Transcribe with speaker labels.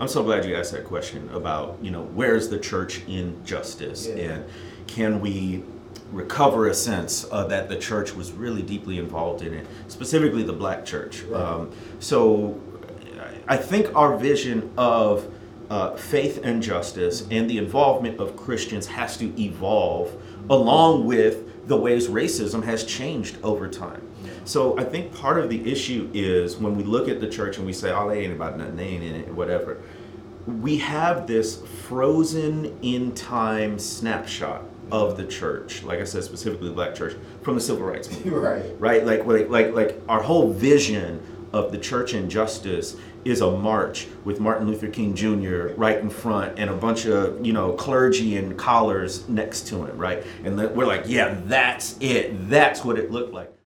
Speaker 1: I'm so glad you asked that question about, you know, where's the church in justice
Speaker 2: Yeah.
Speaker 1: and can we recover a sense uh, that the church was really deeply involved in it, specifically the black church.
Speaker 2: Right.
Speaker 1: Um, so I think our vision of uh, faith and justice and the involvement of Christians has to evolve along with the ways racism has changed over time. So I think part of the issue is when we look at the church and we say, oh, they ain't about nothing, they ain't in it, whatever. We have this frozen in time snapshot of the church, like I said, specifically the black church, from the civil rights movement
Speaker 2: right.
Speaker 1: right? Like, like, like, like our whole vision of the church and justice is a march with Martin Luther King Jr. right in front and a bunch of you know clergy and collars next to him, right? And we're like, yeah, that's it. That's what it looked like.